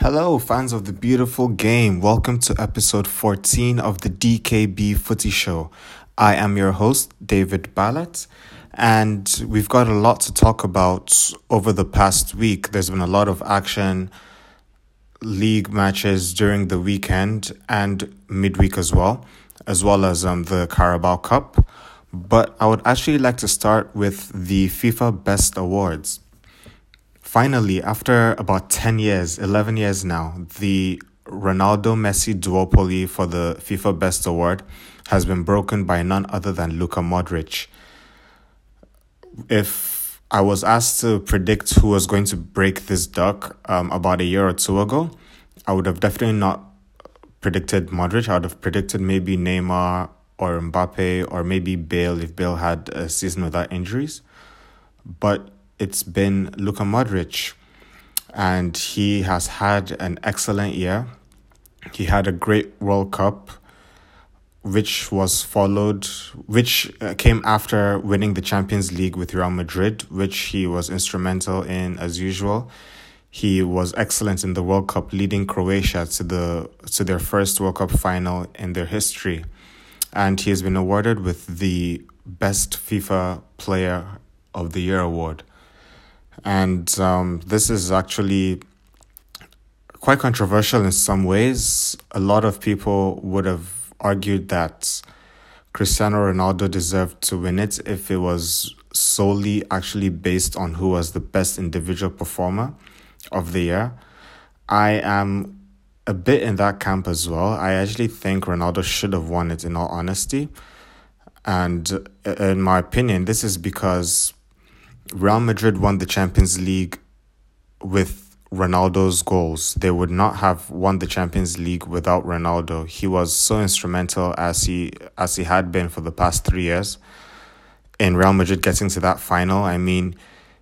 Hello, fans of the beautiful game. Welcome to episode 14 of the DKB Footy Show. I am your host, David Ballat, and we've got a lot to talk about over the past week. There's been a lot of action, league matches during the weekend and midweek as well, as well as um, the Carabao Cup. But I would actually like to start with the FIFA Best Awards. Finally, after about 10 years, 11 years now, the Ronaldo Messi duopoly for the FIFA Best Award has been broken by none other than Luka Modric. If I was asked to predict who was going to break this duck um, about a year or two ago, I would have definitely not predicted Modric. I would have predicted maybe Neymar or Mbappe or maybe Bale if Bale had a season without injuries. But it's been Luka Modric, and he has had an excellent year. He had a great World Cup, which was followed, which uh, came after winning the Champions League with Real Madrid, which he was instrumental in as usual. He was excellent in the World Cup, leading Croatia to the to their first World Cup final in their history, and he has been awarded with the Best FIFA Player of the Year award. And um, this is actually quite controversial in some ways. A lot of people would have argued that Cristiano Ronaldo deserved to win it if it was solely actually based on who was the best individual performer of the year. I am a bit in that camp as well. I actually think Ronaldo should have won it in all honesty. And uh, in my opinion, this is because Real Madrid won the Champions League with Ronaldo's goals. They would not have won the Champions League without Ronaldo. He was so instrumental as he as he had been for the past 3 years in Real Madrid getting to that final. I mean,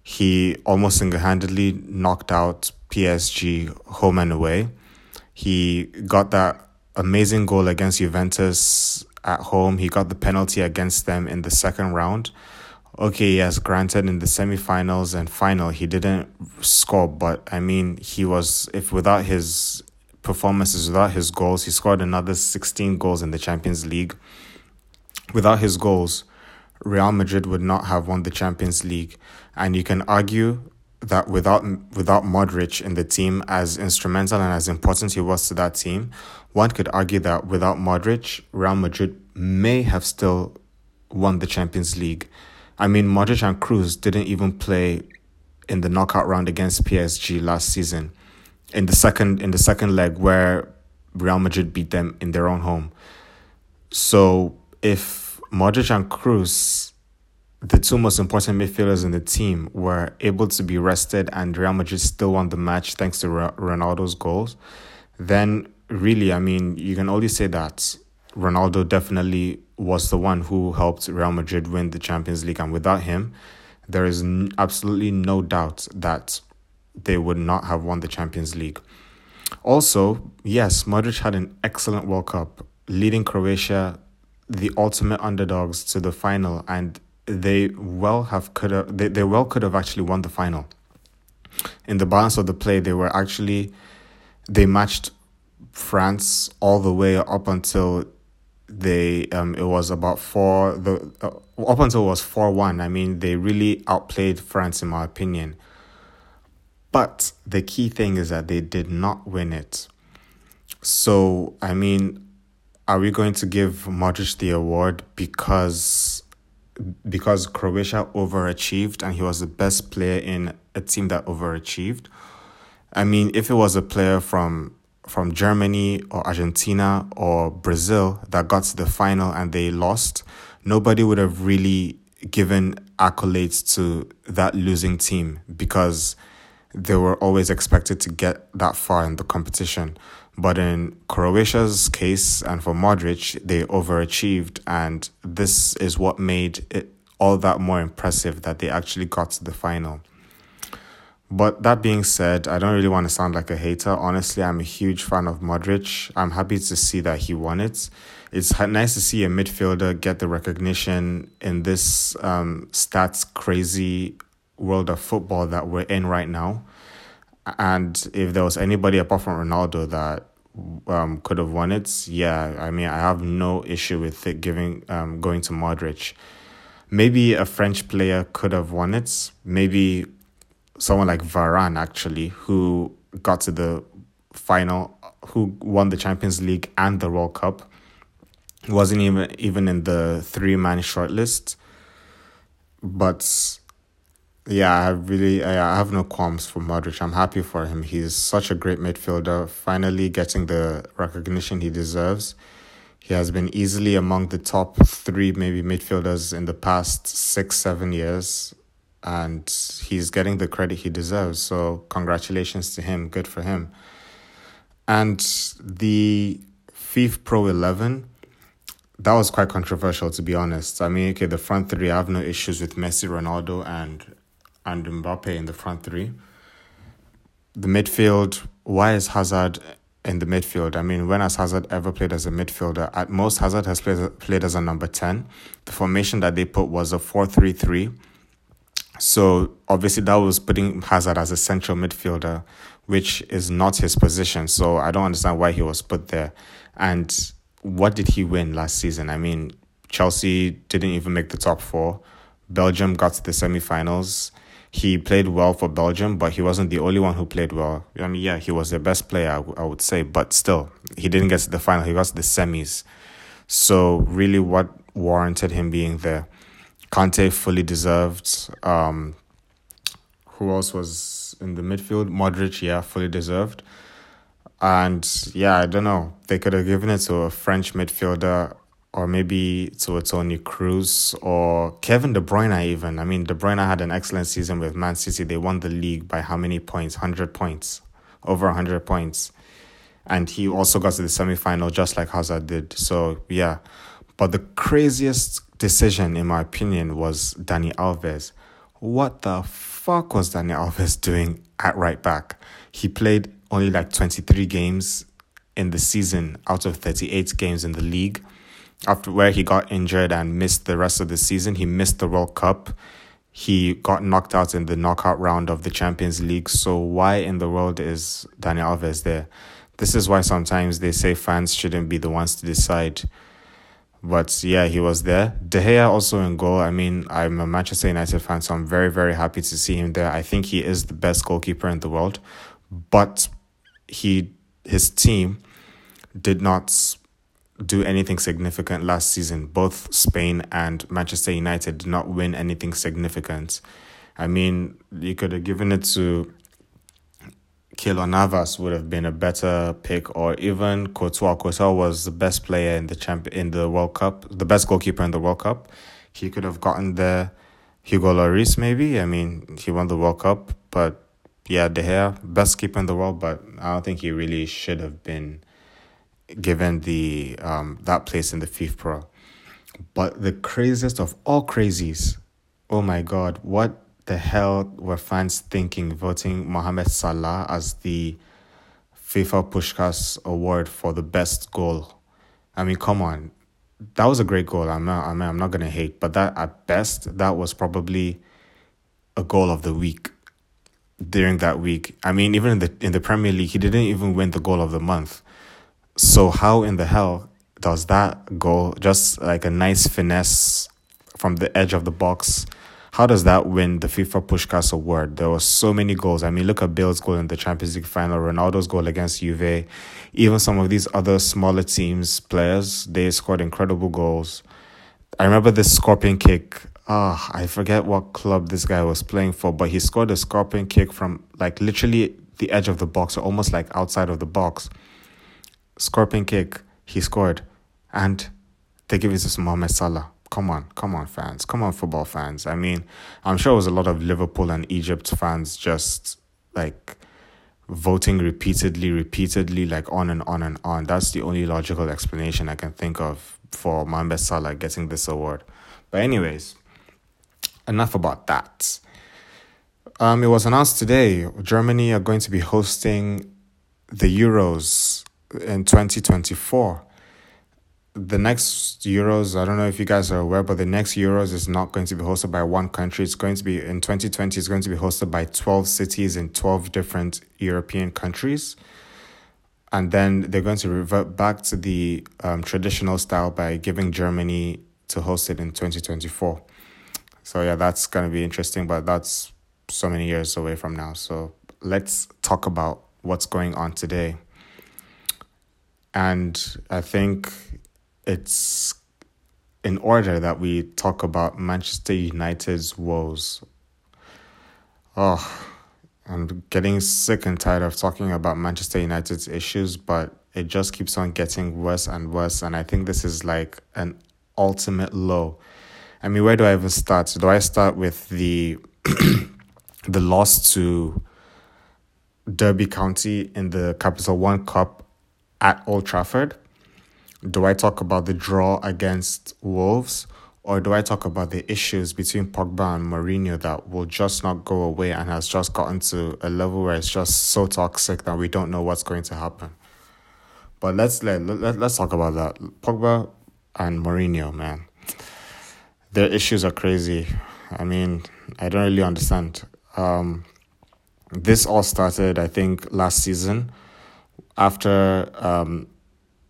he almost single-handedly knocked out PSG home and away. He got that amazing goal against Juventus at home. He got the penalty against them in the second round okay, yes, granted in the semifinals and final he didn't score, but I mean he was if without his performances, without his goals, he scored another sixteen goals in the Champions League. Without his goals, Real Madrid would not have won the Champions League. And you can argue that without without Modric in the team, as instrumental and as important he was to that team, one could argue that without Modric, Real Madrid may have still won the Champions League. I mean, Modric and Kroos didn't even play in the knockout round against PSG last season in the second in the second leg where Real Madrid beat them in their own home. So if Modric and Kroos, the two most important midfielders in the team, were able to be rested and Real Madrid still won the match thanks to Ronaldo's goals, then really, I mean, you can only say that Ronaldo definitely was the one who helped Real Madrid win the Champions League. And without him, there is n- absolutely no doubt that they would not have won the Champions League. Also, yes, Modric had an excellent World Cup, leading Croatia, the ultimate underdogs, to the final, and they well have could have they, they well could have actually won the final. In the balance of the play, they were actually they matched France all the way up until they um it was about four the uh, up until it was four one. I mean, they really outplayed France in my opinion. But the key thing is that they did not win it. So I mean, are we going to give Modric the award because because Croatia overachieved and he was the best player in a team that overachieved? I mean, if it was a player from from Germany or Argentina or Brazil that got to the final and they lost, nobody would have really given accolades to that losing team because they were always expected to get that far in the competition. But in Croatia's case and for Modric, they overachieved, and this is what made it all that more impressive that they actually got to the final. But that being said, I don't really want to sound like a hater. Honestly, I'm a huge fan of Modric. I'm happy to see that he won it. It's nice to see a midfielder get the recognition in this um, stats crazy world of football that we're in right now. And if there was anybody apart from Ronaldo that um, could have won it, yeah, I mean, I have no issue with it giving um, going to Modric. Maybe a French player could have won it. Maybe someone like Varane, actually, who got to the final, who won the Champions League and the World Cup, wasn't even even in the three man shortlist. But yeah, I really I have no qualms for Modric. I'm happy for him. He's such a great midfielder, finally getting the recognition he deserves. He has been easily among the top three, maybe midfielders in the past six, seven years, and he's getting the credit he deserves. So, congratulations to him. Good for him. And the FIFA Pro 11, that was quite controversial, to be honest. I mean, okay, the front three, I have no issues with Messi, Ronaldo, and and Mbappe in the front three. The midfield, why is Hazard in the midfield? I mean, when has Hazard ever played as a midfielder? At most, Hazard has played, played as a number 10. The formation that they put was a 4 3 3. So obviously, that was putting Hazard as a central midfielder, which is not his position. So I don't understand why he was put there. And what did he win last season? I mean, Chelsea didn't even make the top four. Belgium got to the semi-finals he played well for Belgium, but he wasn't the only one who played well. I mean, yeah, he was the best player, I, w- I would say, but still, he didn't get to the final. He got to the semis. So, really, what warranted him being there? Kante fully deserved. Um, who else was in the midfield? Modric, yeah, fully deserved. And yeah, I don't know. They could have given it to a French midfielder or maybe to a Toni Kroos or Kevin De Bruyne even. I mean, De Bruyne had an excellent season with Man City. They won the league by how many points? 100 points. Over 100 points. And he also got to the semi-final just like Hazard did. So, yeah. But the craziest decision, in my opinion, was Dani Alves. What the fuck was Dani Alves doing at right back? He played only like 23 games in the season out of 38 games in the league after where he got injured and missed the rest of the season. He missed the World Cup. He got knocked out in the knockout round of the Champions League. So why in the world is Dani Alves there? This is why sometimes they say fans shouldn't be the ones to decide. But yeah, he was there. De Gea also in goal. I mean, I'm a Manchester United fan, so I'm very, very happy to see him there. I think he is the best goalkeeper in the world. But he his team did not do anything significant last season. Both Spain and Manchester United did not win anything significant. I mean, you could have given it to Keylor Navas would have been a better pick, or even Courtois. Courtois was the best player in the champ in the World Cup, the best goalkeeper in the World Cup. He could have gotten there. Hugo Lloris, maybe. I mean, he won the World Cup, but yeah, De Gea, best keeper in the world, but I don't think he really should have been given the um that place in the FIFA Pro. But the craziest of all crazies, oh my god, what the hell were fans thinking voting Mohamed Salah as the FIFA Puskas award for the best goal? I mean, come on. That was a great goal. I'm not, I I'm not going to hate, but that at best, that was probably a goal of the week during that week. I mean, even in the in the Premier League, he didn't even win the goal of the month. So how in the hell does that goal Just like a nice finesse from the edge of the box. How does that win the FIFA Puskas award? There were so many goals. I mean, look at Bale's goal in the Champions League final, Ronaldo's goal against Juve, even some of these other smaller teams players. They scored incredible goals. I remember this scorpion kick. Ah, oh, I forget what club this guy was playing for, but he scored a scorpion kick from like literally the edge of the box, or almost like outside of the box scorpion kick, he scored, and they give it to Mohamed Salah. Come on, come on, fans. Come on, football fans. I mean, I'm sure it was a lot of Liverpool and Egypt fans just like voting repeatedly, repeatedly, like on and on and on. That's the only logical explanation I can think of for Mohamed Salah getting this award. But, anyways, enough about that. Um, it was announced today Germany are going to be hosting the Euros in 2024. The next Euros, I don't know if you guys are aware, but the next Euros is not going to be hosted by one country. It's going to be in 2020, it's going to be hosted by 12 cities in 12 different European countries. And then they're going to revert back to the um, traditional style by giving Germany to host it in 2024. So, yeah, that's going to be interesting, but that's so many years away from now. So, let's talk about what's going on today. And I think it's in order that we talk about Manchester United's woes. Oh, I'm getting sick and tired of talking about Manchester United's issues, but it just keeps on getting worse and worse. And I think this is like an ultimate low. I mean, where do I even start? Do I start with the the loss to Derby County in the Capital One Cup at Old Trafford? Do I talk about the draw against Wolves? Or do I talk about the issues between Pogba and Mourinho that will just not go away and has just gotten to a level where it's just so toxic that we don't know what's going to happen? But let's let, let let's talk about that. Pogba and Mourinho, man. Their issues are crazy. I mean, I don't really understand. Um, this all started, I think, last season after um,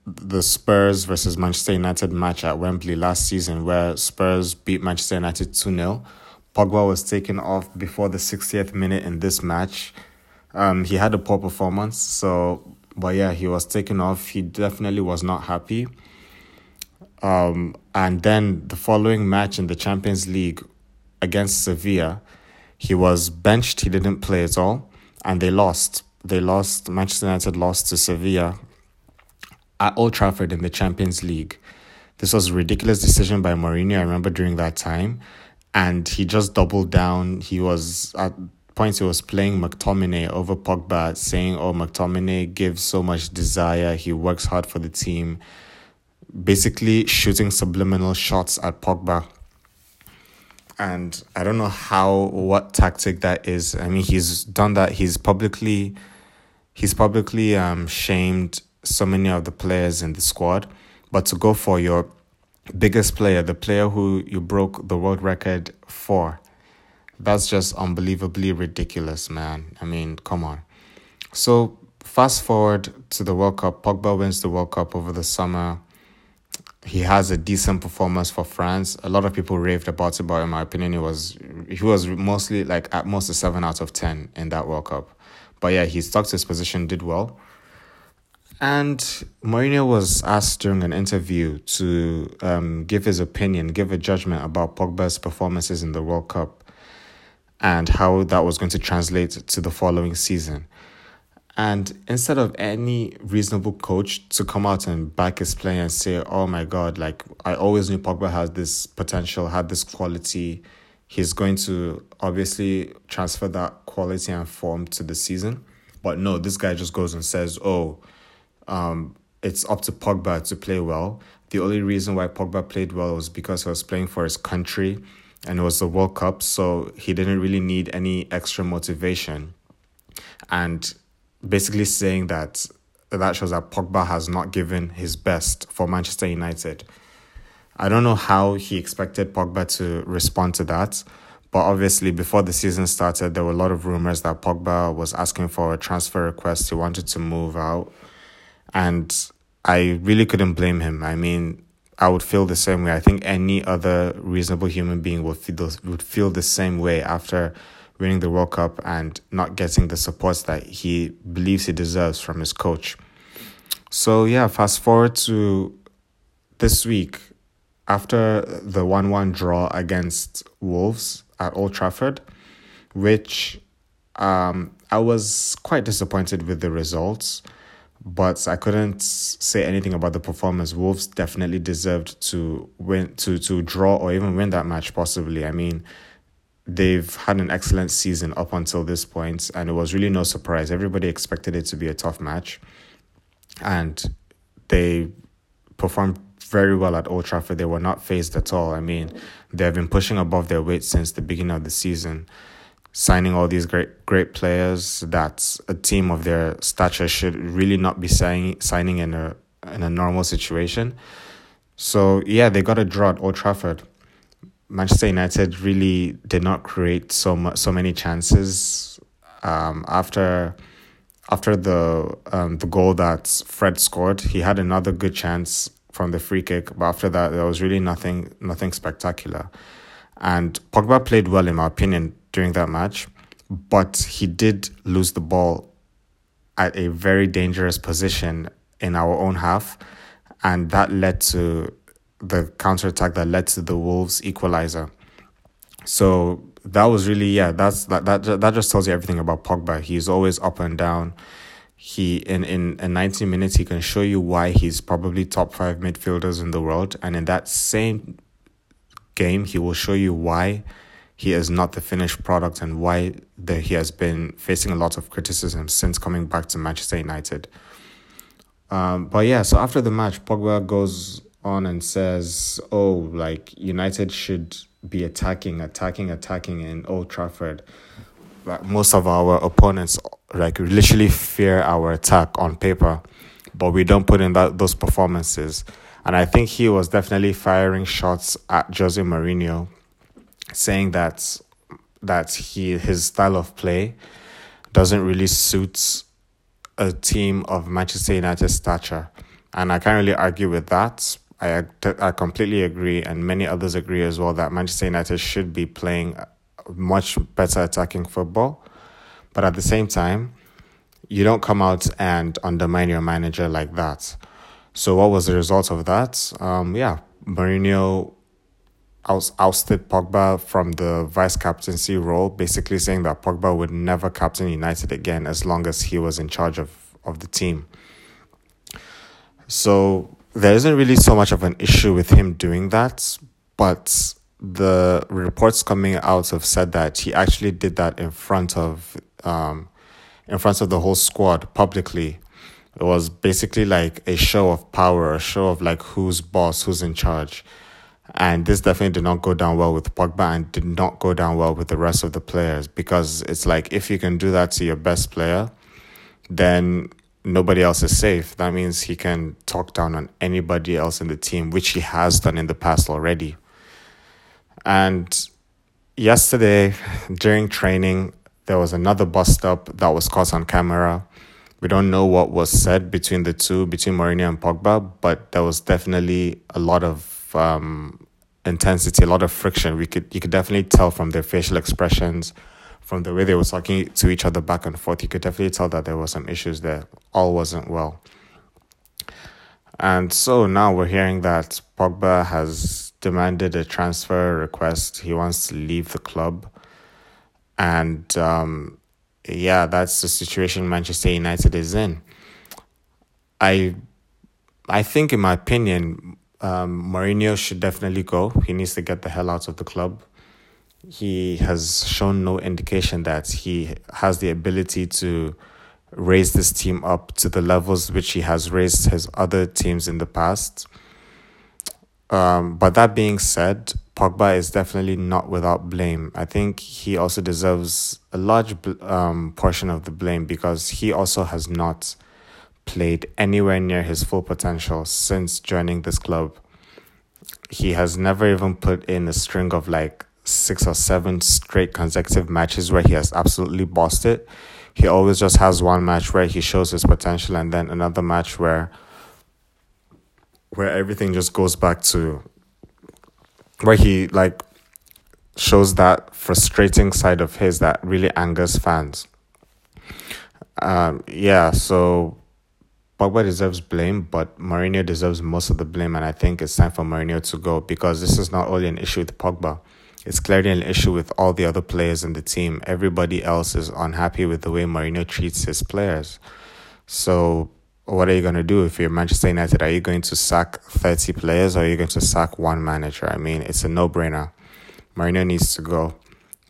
the Spurs versus Manchester United match at Wembley last season, where Spurs beat Manchester United 2 0. Pogba was taken off before the 60th minute in this match. Um, he had a poor performance, so, but yeah, he was taken off. He definitely was not happy. Um, and then the following match in the Champions League against Sevilla, he was benched, he didn't play at all, and they lost. They lost, Manchester United lost to Sevilla at Old Trafford in the Champions League. This was a ridiculous decision by Mourinho, I remember during that time. And he just doubled down. He was at points he was playing McTominay over Pogba, saying, Oh, McTominay gives so much desire, he works hard for the team. Basically shooting subliminal shots at Pogba. And I don't know how what tactic that is. I mean he's done that. He's publicly he's publicly um shamed so many of the players in the squad, but to go for your biggest player, the player who you broke the world record for, that's just unbelievably ridiculous, man. I mean, come on. So, fast forward to the World Cup, Pogba wins the World Cup over the summer. He has a decent performance for France. A lot of people raved about it, but in my opinion, he was he was mostly like at most a seven out of ten in that World Cup. But yeah, he stuck to his position, did well. And Mourinho was asked during an interview to um, give his opinion, give a judgment about Pogba's performances in the World Cup and how that was going to translate to the following season. And instead of any reasonable coach to come out and back his play and say, oh my God, like I always knew Pogba had this potential, had this quality, he's going to obviously transfer that quality and form to the season. But no, this guy just goes and says, oh, um, it's up to Pogba to play well. The only reason why Pogba played well was because he was playing for his country and it was the World Cup, so he didn't really need any extra motivation. And basically saying that that shows that Pogba has not given his best for Manchester United. I don't know how he expected Pogba to respond to that, but obviously before the season started, there were a lot of rumors that Pogba was asking for a transfer request. He wanted to move out and I really couldn't blame him. I mean, I would feel the same way. I think any other reasonable human being would feel would feel the same way after winning the World Cup and not getting the support that he believes he deserves from his coach. So yeah, fast forward to this week after the one-one draw against Wolves at Old Trafford, which um, I was quite disappointed with the results but I couldn't say anything about the performance. Wolves definitely deserved to win, to to draw or even win that match. Possibly, I mean, they've had an excellent season up until this point, and it was really no surprise. Everybody expected it to be a tough match, and they performed very well at Old Trafford. They were not phased at all. I mean, they have been pushing above their weight since the beginning of the season signing all these great great players that a team of their stature should really not be signing signing in a in a normal situation. So yeah, they got a draw at Old Trafford. Manchester United really did not create so much, so many chances. Um, after after the um, the goal that Fred scored, he had another good chance from the free kick, but after that, there was really nothing nothing spectacular. And Pogba played well, in my opinion, during that match, but he did lose the ball at a very dangerous position in our own half, and that led to the counter attack that led to the Wolves equalizer. So that was really yeah. That's that that that just tells you everything about Pogba. He's always up and down. He in in in ninety minutes he can show you why he's probably top five midfielders in the world, and in that same game he will show you why he is not the finished product and why the, he has been facing a lot of criticism since coming back to Manchester United. Um, but yeah, so after the match, Pogba goes on and says, "Oh, like United should be attacking, attacking, attacking in Old Trafford. Like most of our opponents, like literally fear our attack on paper, but we don't put in that those performances." And I think he was definitely firing shots at Jose Mourinho, saying that that he his style of play doesn't really suit a team of Manchester United stature. And I can't really argue with that I, I completely agree, and many others agree as well, that Manchester United should be playing much better attacking football. But at the same time, you don't come out and undermine your manager like that. So, what was the result of that? Um, yeah, Mourinho ousted Pogba from the vice captaincy role, basically saying that Pogba would never captain United again as long as he was in charge of, of the team. So there isn't really so much of an issue with him doing that, but the reports coming out have said that he actually did that in front of um, in front of the whole squad publicly. It was basically like a show of power, a show of like who's boss, who's in charge. And this definitely did not go down well with Pogba and did not go down well with the rest of the players because it's like if you can do that to your best player, then nobody else is safe, that means he can talk down on anybody else in the team, which he has done in the past already. And yesterday, during training, there was another bust up that was caught on camera. We don't know what was said between the two, between Mourinho and Pogba, but there was definitely a lot of um, intensity, a lot of friction. We could you could definitely tell from their facial expressions from the way they were talking to each other back and forth, you could definitely tell that there were some issues there. All wasn't well. And so now we're hearing that Pogba has demanded a transfer request. He wants to leave the club. And um, yeah, that's the situation Manchester United is in. I I think, in my opinion, um, Mourinho should definitely go. He needs to get the hell out of the club he has shown no indication that he has the ability to raise this team up to the levels which he has raised his other teams in the past. Um, but that being said, Pogba is definitely not without blame. I think he also deserves a large um, portion of the blame because he also has not played anywhere near his full potential since joining this club. He has never even put in a string of like six or seven straight consecutive matches where he has absolutely bossed it. He always just has one match where he shows his potential and then another match where where everything just goes back to where he like shows that frustrating side of his that really angers fans. Um yeah, so Pogba deserves blame, but Mourinho deserves most of the blame, and I think it's time for Mourinho to go because this is not only an issue with Pogba it's clearly an issue with all the other players in the team. Everybody else is unhappy with the way Mourinho treats his players. So, what are you going to do if you're Manchester United? Are you going to sack 30 players or are you going to sack one manager? I mean, it's a no brainer. Mourinho needs to go.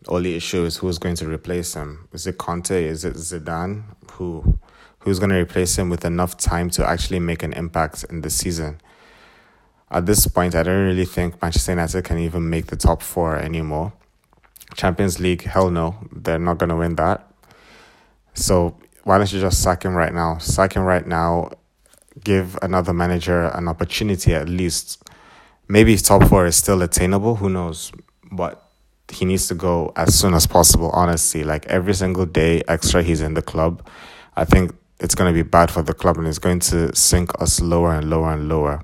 Only issue is who's going to replace him. Is it Conte? Is it Zidane? Who? Who's going to replace him with enough time to actually make an impact in the season? at this point, I don't really think Manchester United can even make the top four anymore. Champions League, hell no, they're not going to win that. So why don't you just sack him right now? Sack him right now. Give another manager an opportunity at least maybe top four is still attainable. Who knows? But he needs to go as soon as possible, honestly. Like every single day extra he's in the club, I think it's going to be bad for the club and it's going to sink us lower and lower and lower.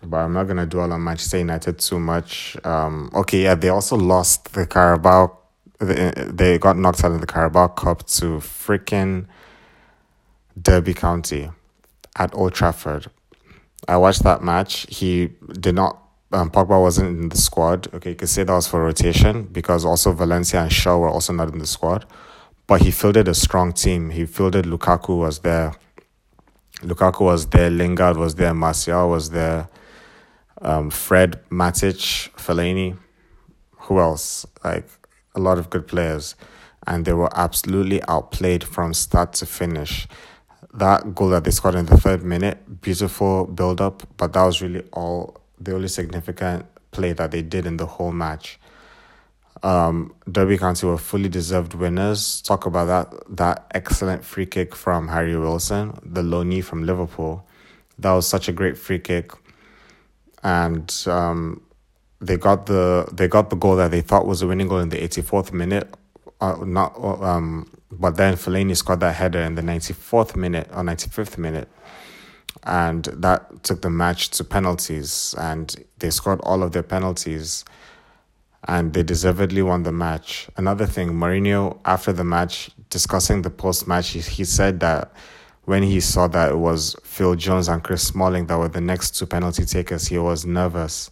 But I'm not going to dwell on Manchester United too much. Um, okay, yeah, they also lost the Carabao. They, they got knocked out of the Carabao Cup to freaking Derby County at Old Trafford. I watched that match. He did not um, Pogba wasn't in the squad. Okay, you could say that was for rotation because also Valencia and Shaw were also not in the squad. But he fielded a strong team. He fielded Lukaku was there. Lukaku was there. Lingard was there. Martial was there. Um, Fred, Matic, Fellaini. Who else? Like a lot of good players. And they were absolutely outplayed from start to finish. That goal that they scored in the third minute, beautiful build up, but that was really all the only significant play that they did in the whole match. Um, Derby County were fully deserved winners. Talk about that that excellent free kick from Harry Wilson, the loanee from Liverpool. That was such a great free kick, and um, they got the they got the goal that they thought was a winning goal in the eighty fourth minute. Uh, not um, but then Fellaini scored that header in the ninety fourth minute or ninety fifth minute and that took the match to penalties and they scored all of their penalties and they deservedly won the match. Another thing, Mourinho after the match discussing the post match he, he said that when he saw that it was Phil Jones and Chris Smalling that were the next two penalty takers, he was nervous.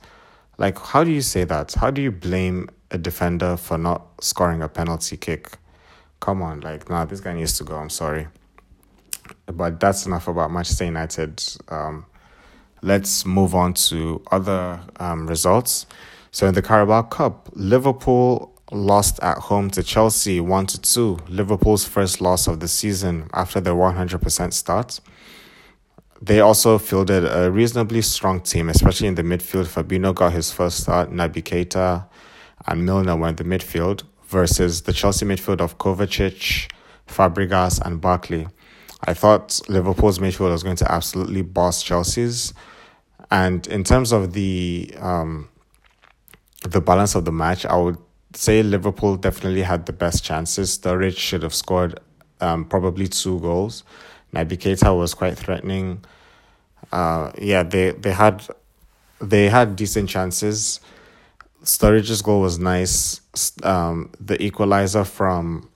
Like, how do you say that? How do you blame a defender for not scoring a penalty kick? Come on, like, nah, this guy needs to go. I'm sorry. But that's enough about Manchester United. Um, let's move on to other um, results. So in the Carabao Cup, Liverpool lost at home to Chelsea 1 to 2. Liverpool's first loss of the season after their 100% start. They also fielded a reasonably strong team, especially in the midfield. Fabinho got his first start, Naby Keita and Milner were in the midfield versus the Chelsea midfield of Kovacic, Fabregas and Barkley. I thought Liverpool's midfield was going to absolutely boss Chelsea's. And in terms of the um, the balance of the match, I would say Liverpool definitely had the best chances. Sturridge should have scored um, probably two goals. Naby Keita was quite threatening. Uh, yeah, they, they had they had decent chances. Sturridge's goal was nice. Um, the equalizer from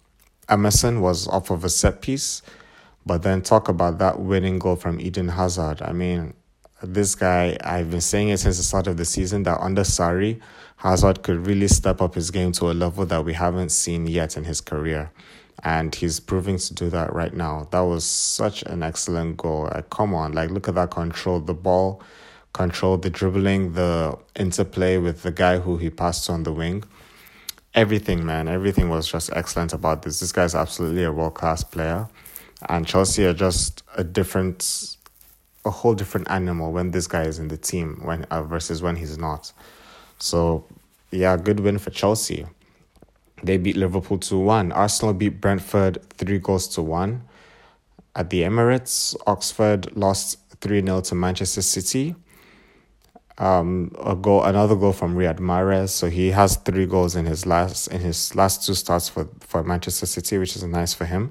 Emerson was off of a set piece. But then talk about that winning goal from Eden Hazard. I mean, this guy, I've been saying it since the start of the season that under Sarri, Hazard could really step up his game to a level that we haven't seen yet in his career. And he's proving to do that right now. That was such an excellent goal. Like, come on, like look at that control. The ball control, the dribbling, the interplay with the guy who he passed on the wing. Everything, man, everything was just excellent about this. This guy's absolutely a world class player and Chelsea are just a different, a whole different animal when this guy is in the team when uh, versus when he's not. So, yeah, good win for Chelsea. They beat Liverpool 2 1. Arsenal beat Brentford 3 goals to 1. At the Emirates, Oxford lost 3 0 to Manchester City. Um, a goal, another goal from Riyad Mahrez. So he has three goals in his last in his last two starts for, for Manchester City, which is nice for him.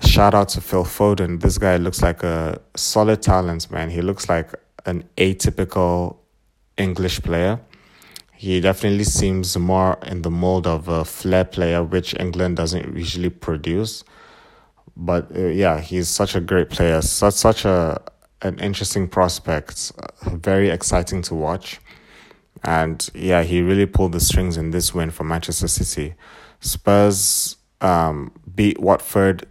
Shout out to Phil Foden. This guy looks like a solid talent, man. He looks like an atypical English player. He definitely seems more in the mold of a flair player, which England doesn't usually produce. But uh, yeah, he's such a great player, such such a an interesting prospect, very exciting to watch. And yeah, he really pulled the strings in this win for Manchester City. Spurs um, beat Watford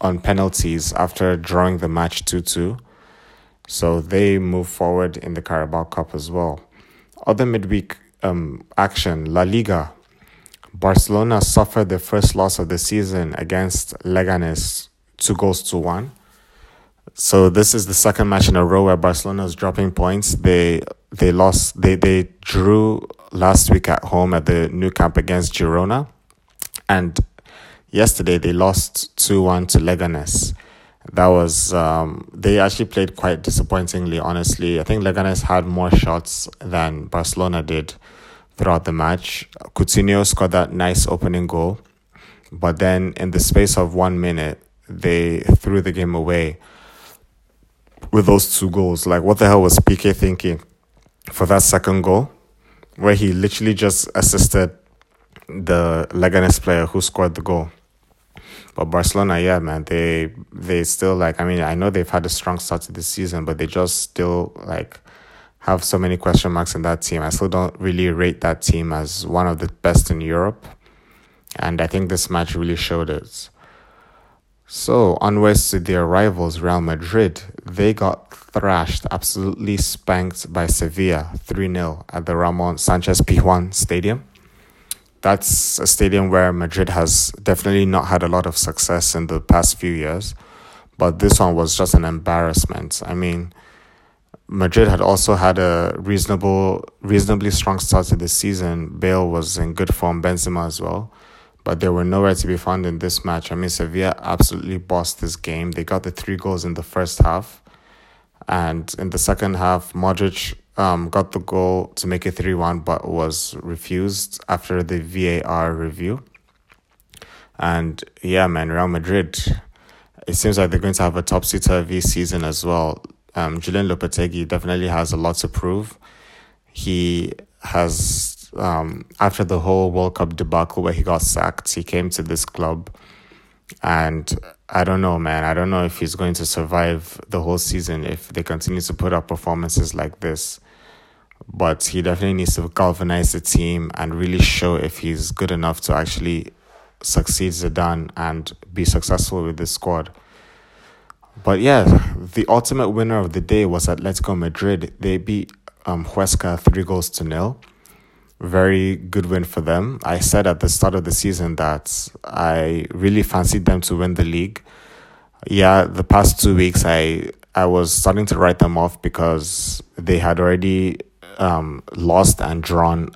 on penalties after drawing the match 2 2. So they move forward in the Carabao Cup as well. Other midweek um, action La Liga. Barcelona suffered their first loss of the season against Leganes, two goals to one. So this is the second match in a row where Barcelona is dropping points. They they lost they they drew last week at home at the Nou Camp against Girona, and Yesterday, they lost 2 1 to Leganes. That was um, they actually played quite disappointingly. Honestly, I think Leganes had more shots than Barcelona did throughout the match. Coutinho scored that nice opening goal, but then in the space of one minute, they threw the game away with those two goals. Like, what the hell was Piqué thinking for that second goal, where he literally just assisted the Leganes player who scored the goal? But Barcelona, yeah, man, they they still like. I mean, I know they've had a strong start to the season, but they just still like have so many question marks in that team. I still don't really rate that team as one of the best in Europe, and I think this match really showed it. So, onwards to their rivals, Real Madrid. They got thrashed, absolutely spanked by Sevilla 3 0 at the Ramon Sanchez Pizjuan Stadium. That's a stadium where Madrid has definitely not had a lot of success in the past few years, but this one was just an embarrassment. I mean, Madrid had also had a reasonable, reasonably strong start to the season. Bale was in good form, Benzema as well but they were nowhere to be found in this match. I mean, Sevilla absolutely bossed this game. They got the three goals in the first half, and in the second half, Modric um, got the goal to make it 3 1, but was refused after the VAR review. And yeah, man, Real Madrid, it seems like they're going to have a topsy turvy season as well. Um, Julian Lopetegui definitely has a lot to prove. He has um, after the whole World Cup debacle where he got sacked, he came to this club. And I don't know, man. I don't know if he's going to survive the whole season if they continue to put up performances like this. But he definitely needs to galvanize the team and really show if he's good enough to actually succeed Zidane and be successful with this squad. But yeah, the ultimate winner of the day was Atletico Madrid. They beat um, Huesca three goals to nil very good win for them. I said at the start of the season that I really fancied them to win the league. Yeah, the past two weeks I I was starting to write them off because they had already um, lost and drawn.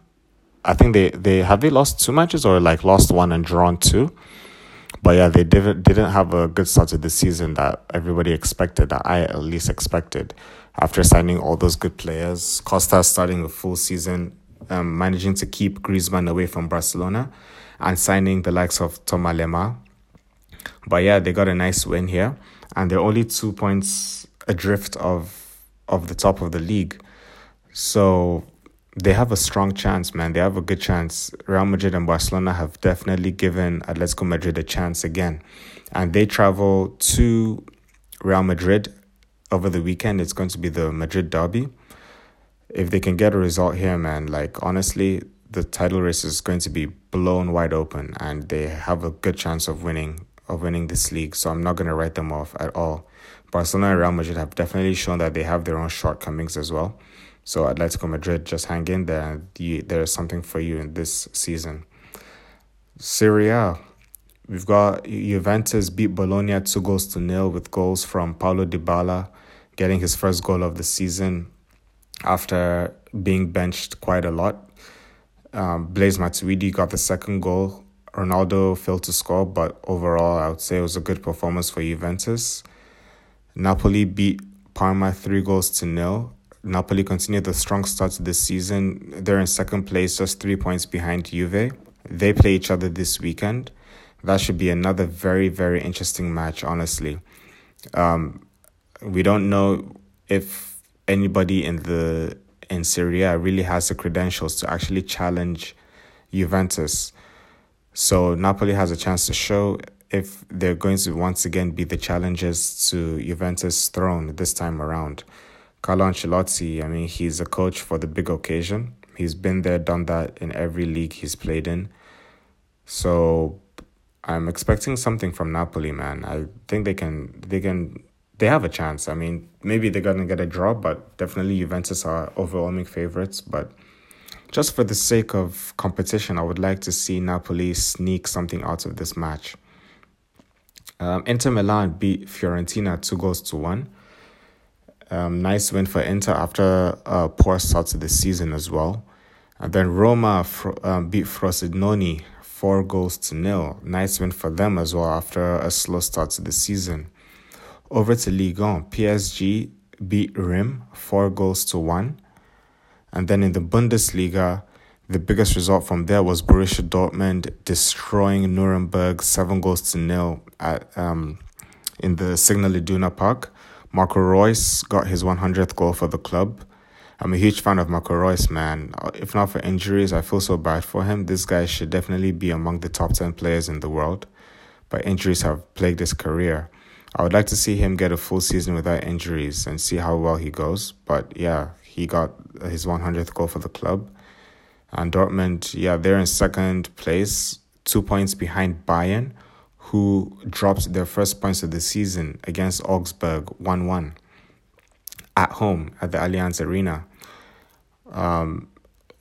I think they, they have they lost two matches or like lost one and drawn two. But yeah, they didn't didn't have a good start to the season that everybody expected, that I at least expected. After signing all those good players, Costa starting a full season um, managing to keep Griezmann away from Barcelona and signing the likes of Thomas Lemar. But yeah, they got a nice win here, and they're only two points adrift of of the top of the league. So they have a strong chance, man. They have a good chance. Real Madrid and Barcelona have definitely given Atletico Madrid a chance again. And they travel to Real Madrid over the weekend. It's going to be the Madrid derby if they can get a result here, man, like honestly, the title race is going to be blown wide open, and they have a good chance of winning of winning this league. So I'm not going to write them off at all. Barcelona and Real Madrid have definitely shown that they have their own shortcomings as well. So Atletico Madrid, just hang in there, you, there is something for you in this season. Serie A, we've got Juventus beat Bologna two goals to nil with goals from Paulo Dybala getting his first goal of the season after being benched quite a lot. Um, Blaise Matuidi got the second goal. Ronaldo failed to score, but overall, I would say it was a good performance for Juventus. Napoli beat Parma three goals to nil. Napoli continued the strong start to the season. They're in second place, just three points behind Juve. They play each other this weekend. That should be another very, very interesting match, honestly. Um, we don't know if anybody in the in Serie A really has the credentials to actually challenge Juventus. So Napoli has a chance to show if they're going to once again be the challengers to Juventus' throne this time around. Carlo Ancelotti, I mean, he's a coach for the big occasion. He's been there, done that in every league he's played in. So I'm expecting something from Napoli, man. I think they can they can they have a chance. I mean, maybe they're gonna get a draw, but definitely Juventus are overwhelming favorites. But just for the sake of competition, I would like to see Napoli sneak something out of this match. Um, Inter Milan beat Fiorentina two goals to one. Um, nice win for Inter after a poor start to the season as well. And then Roma um, beat Frosinone four goals to nil. Nice win for them as well after a slow start to the season. Over to Ligue 1, PSG beat Reims four goals to one. And then in the Bundesliga, the biggest result from there was Borussia Dortmund destroying Nuremberg seven goals to nil at um, in the Signal Iduna Park. Marco Reus got his 100th goal for the club. I'm a huge fan of Marco Reus, man. If not for injuries, I feel so bad for him. This guy should definitely be among the top 10 players in the world, but injuries have plagued his career. I would like to see him get a full season without injuries and see how well he goes. But yeah, he got his 100th goal for the club. And Dortmund, yeah, they're in second place, two points behind Bayern, who dropped their first points of the season against Augsburg 1 1 at home at the Allianz Arena. Um,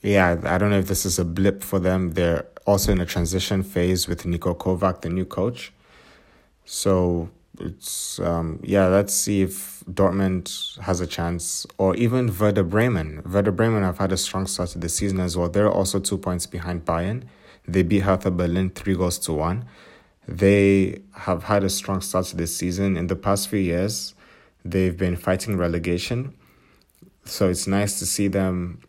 yeah, I don't know if this is a blip for them. They're also in a transition phase with Niko Kovac, the new coach. So it's um, yeah. Let's see if Dortmund has a chance, or even Werder Bremen. Werder Bremen have had a strong start to the season as well. They're also two points behind Bayern. They beat Hertha Berlin three goals to one. They have had a strong start to this season. In the past few years, they've been fighting relegation, so it's nice to see them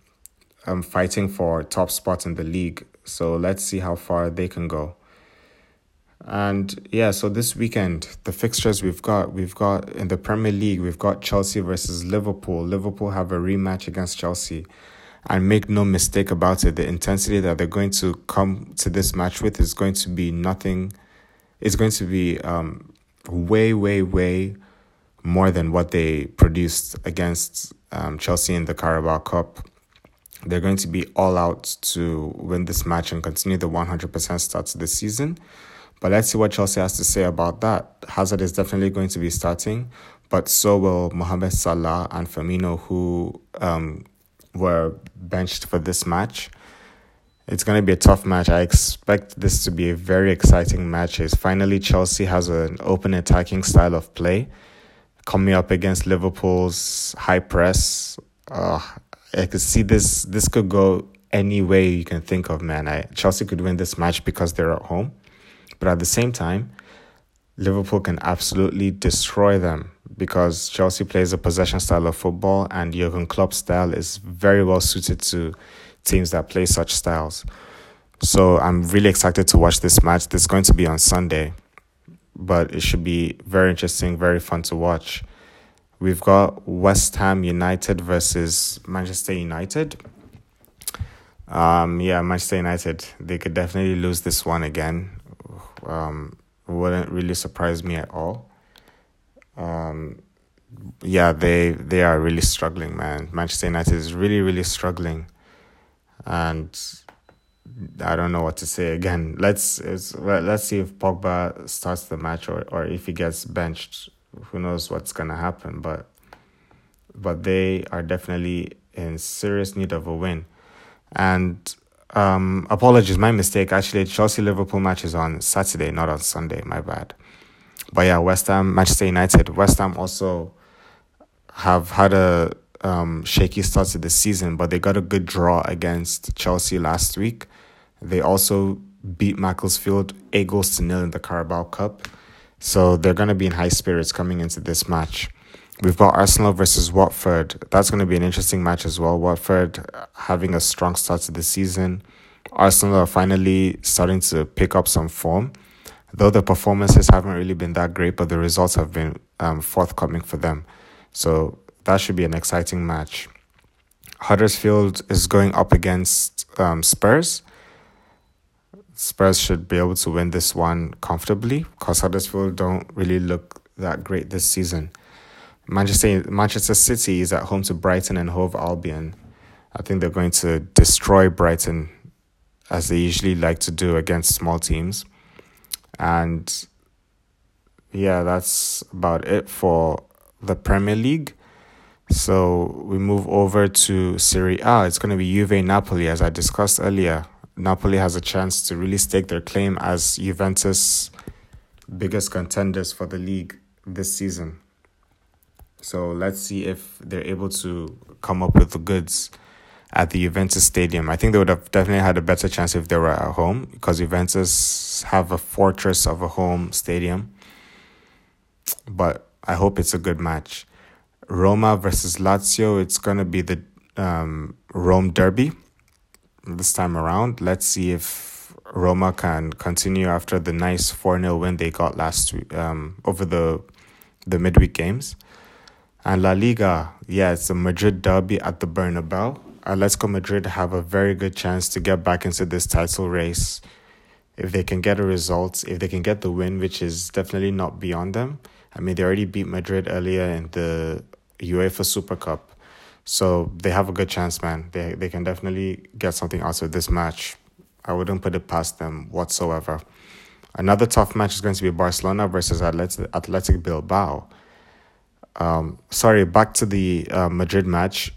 um, fighting for top spot in the league. So let's see how far they can go. And yeah, so this weekend, the fixtures we've got, we've got in the Premier League, we've got Chelsea versus Liverpool. Liverpool have a rematch against Chelsea. And make no mistake about it, the intensity that they're going to come to this match with is going to be nothing, it's going to be um, way, way, way more than what they produced against um, Chelsea in the Carabao Cup. They're going to be all out to win this match and continue the 100% start to the season. But let's see what Chelsea has to say about that. Hazard is definitely going to be starting, but so will Mohamed Salah and Firmino, who um, were benched for this match. It's going to be a tough match. I expect this to be a very exciting match. Is finally Chelsea has an open attacking style of play coming up against Liverpool's high press. Uh, I could see this. This could go any way you can think of, man. I Chelsea could win this match because they're at home. But at the same time, Liverpool can absolutely destroy them because Chelsea plays a possession style of football and Jurgen Klopp's style is very well suited to teams that play such styles. So I'm really excited to watch this match. This is going to be on Sunday, but it should be very interesting, very fun to watch. We've got West Ham United versus Manchester United. Um, yeah, Manchester United, they could definitely lose this one again um, wouldn't really surprise me at all. Um, yeah, they they are really struggling, man. Manchester United is really really struggling, and I don't know what to say again. Let's let's see if Pogba starts the match or, or if he gets benched. Who knows what's gonna happen? But but they are definitely in serious need of a win, and um, apologies, my mistake. Actually, Chelsea Liverpool match is on Saturday, not on Sunday. My bad. But yeah, West Ham, Manchester United. West Ham also have had a um, shaky start to the season, but they got a good draw against Chelsea last week. They also beat Macclesfield eight goals to nil in the Carabao Cup. So they're going to be in high spirits coming into this match. We've got Arsenal versus Watford. That's going to be an interesting match as well. Watford having a strong start to the season. Arsenal are finally starting to pick up some form, though the performances haven't really been that great, but the results have been um, forthcoming for them. So that should be an exciting match. Huddersfield is going up against um, Spurs. Spurs should be able to win this one comfortably because Huddersfield don't really look that great this season. Manchester Manchester City is at home to Brighton and Hove Albion. I think they're going to destroy Brighton as they usually like to do against small teams. And yeah, that's about it for the Premier League. So we move over to Serie A. It's going to be Juve Napoli, as I discussed earlier. Napoli has a chance to really stake their claim as Juventus' biggest contenders for the league this season. So let's see if they're able to come up with the goods at the Juventus Stadium. I think they would have definitely had a better chance if they were at home because Juventus have a fortress of a home stadium. But I hope it's a good match. Roma versus Lazio, it's going to be the um, Rome derby this time around. Let's see if Roma can continue after the nice 4 0 win they got last week um, over the, the midweek games. And La Liga, yeah, it's a Madrid derby at the Bernabeu. Atletico Madrid have a very good chance to get back into this title race if they can get a result, if they can get the win, which is definitely not beyond them. I mean, they already beat Madrid earlier in the UEFA Super Cup. So they have a good chance, man. They they can definitely get something out of this match. I wouldn't put it past them whatsoever. Another tough match is going to be Barcelona versus Athletic, Bilbao. Um, sorry, back to the uh, Madrid match.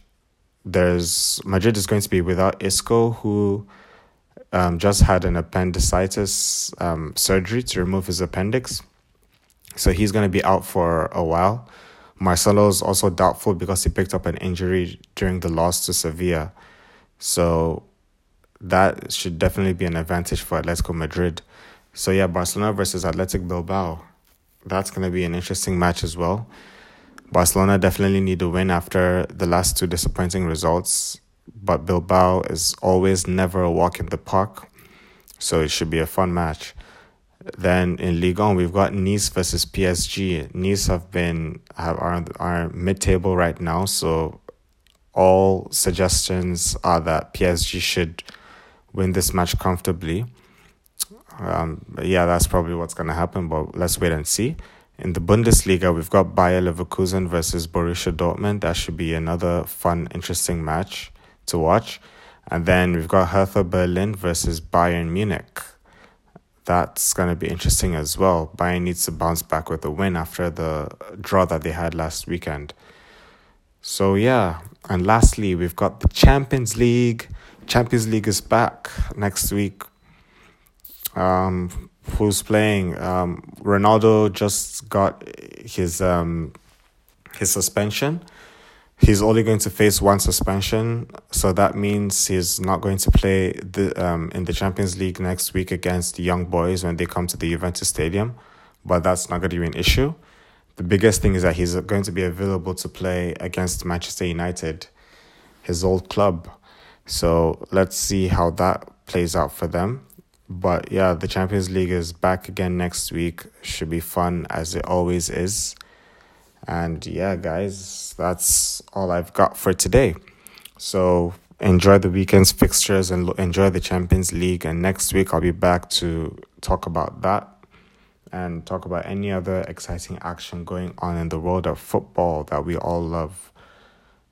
There's Madrid is going to be without Isco, who um, just had an appendicitis um, surgery to remove his appendix. So he's going to be out for a while. Marcelo is also doubtful because he picked up an injury during the loss to Sevilla. So that should definitely be an advantage for Atletico Madrid. So yeah, Barcelona versus Athletic Bilbao. That's going to be an interesting match as well. Barcelona definitely need a win after the last two disappointing results, but Bilbao is always never a walk in the park. So it should be a fun match. Then in Ligue 1, we've got Nice versus PSG. Nice have been have are, are mid table right now, so all suggestions are that PSG should win this match comfortably. Um, yeah, that's probably what's going to happen, but let's wait and see. In the Bundesliga, we've got Bayer Leverkusen versus Borussia Dortmund. That should be another fun, interesting match to watch. And then we've got Hertha Berlin versus Bayern Munich that's going to be interesting as well. Bayern needs to bounce back with a win after the draw that they had last weekend. So, yeah. And lastly, we've got the Champions League. Champions League is back next week. Um, who's playing? Um, Ronaldo just got his um, his suspension he's only going to face one suspension, so that means he's not going to play the um in the Champions League next week against the Young Boys when they come to the Juventus Stadium. But that's not going to be an issue. The biggest thing is that he's going to be available to play against Manchester United, his old club. So let's see how that plays out for them. But yeah, the Champions League is back again next week. Should be fun as it always is. And yeah, guys, that's all I've got for today. So enjoy the weekend's fixtures and enjoy the Champions League. And next week, I'll be back to talk about that and talk about any other exciting action going on in the world of football that we all love.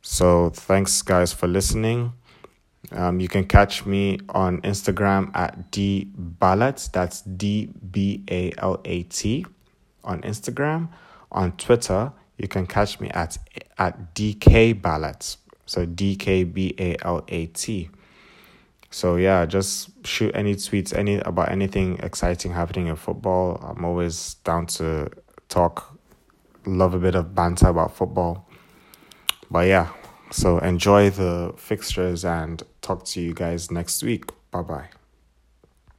So thanks, guys, for listening. Um, you can catch me on Instagram at D Balat. That's D B A L A T on Instagram. On Twitter, you can catch me at at DK Balat. So D K B A L A T. So yeah, just shoot any tweets any about anything exciting happening in football. I'm always down to talk. Love a bit of banter about football. But yeah, so enjoy the fixtures and talk to you guys next week. Bye bye.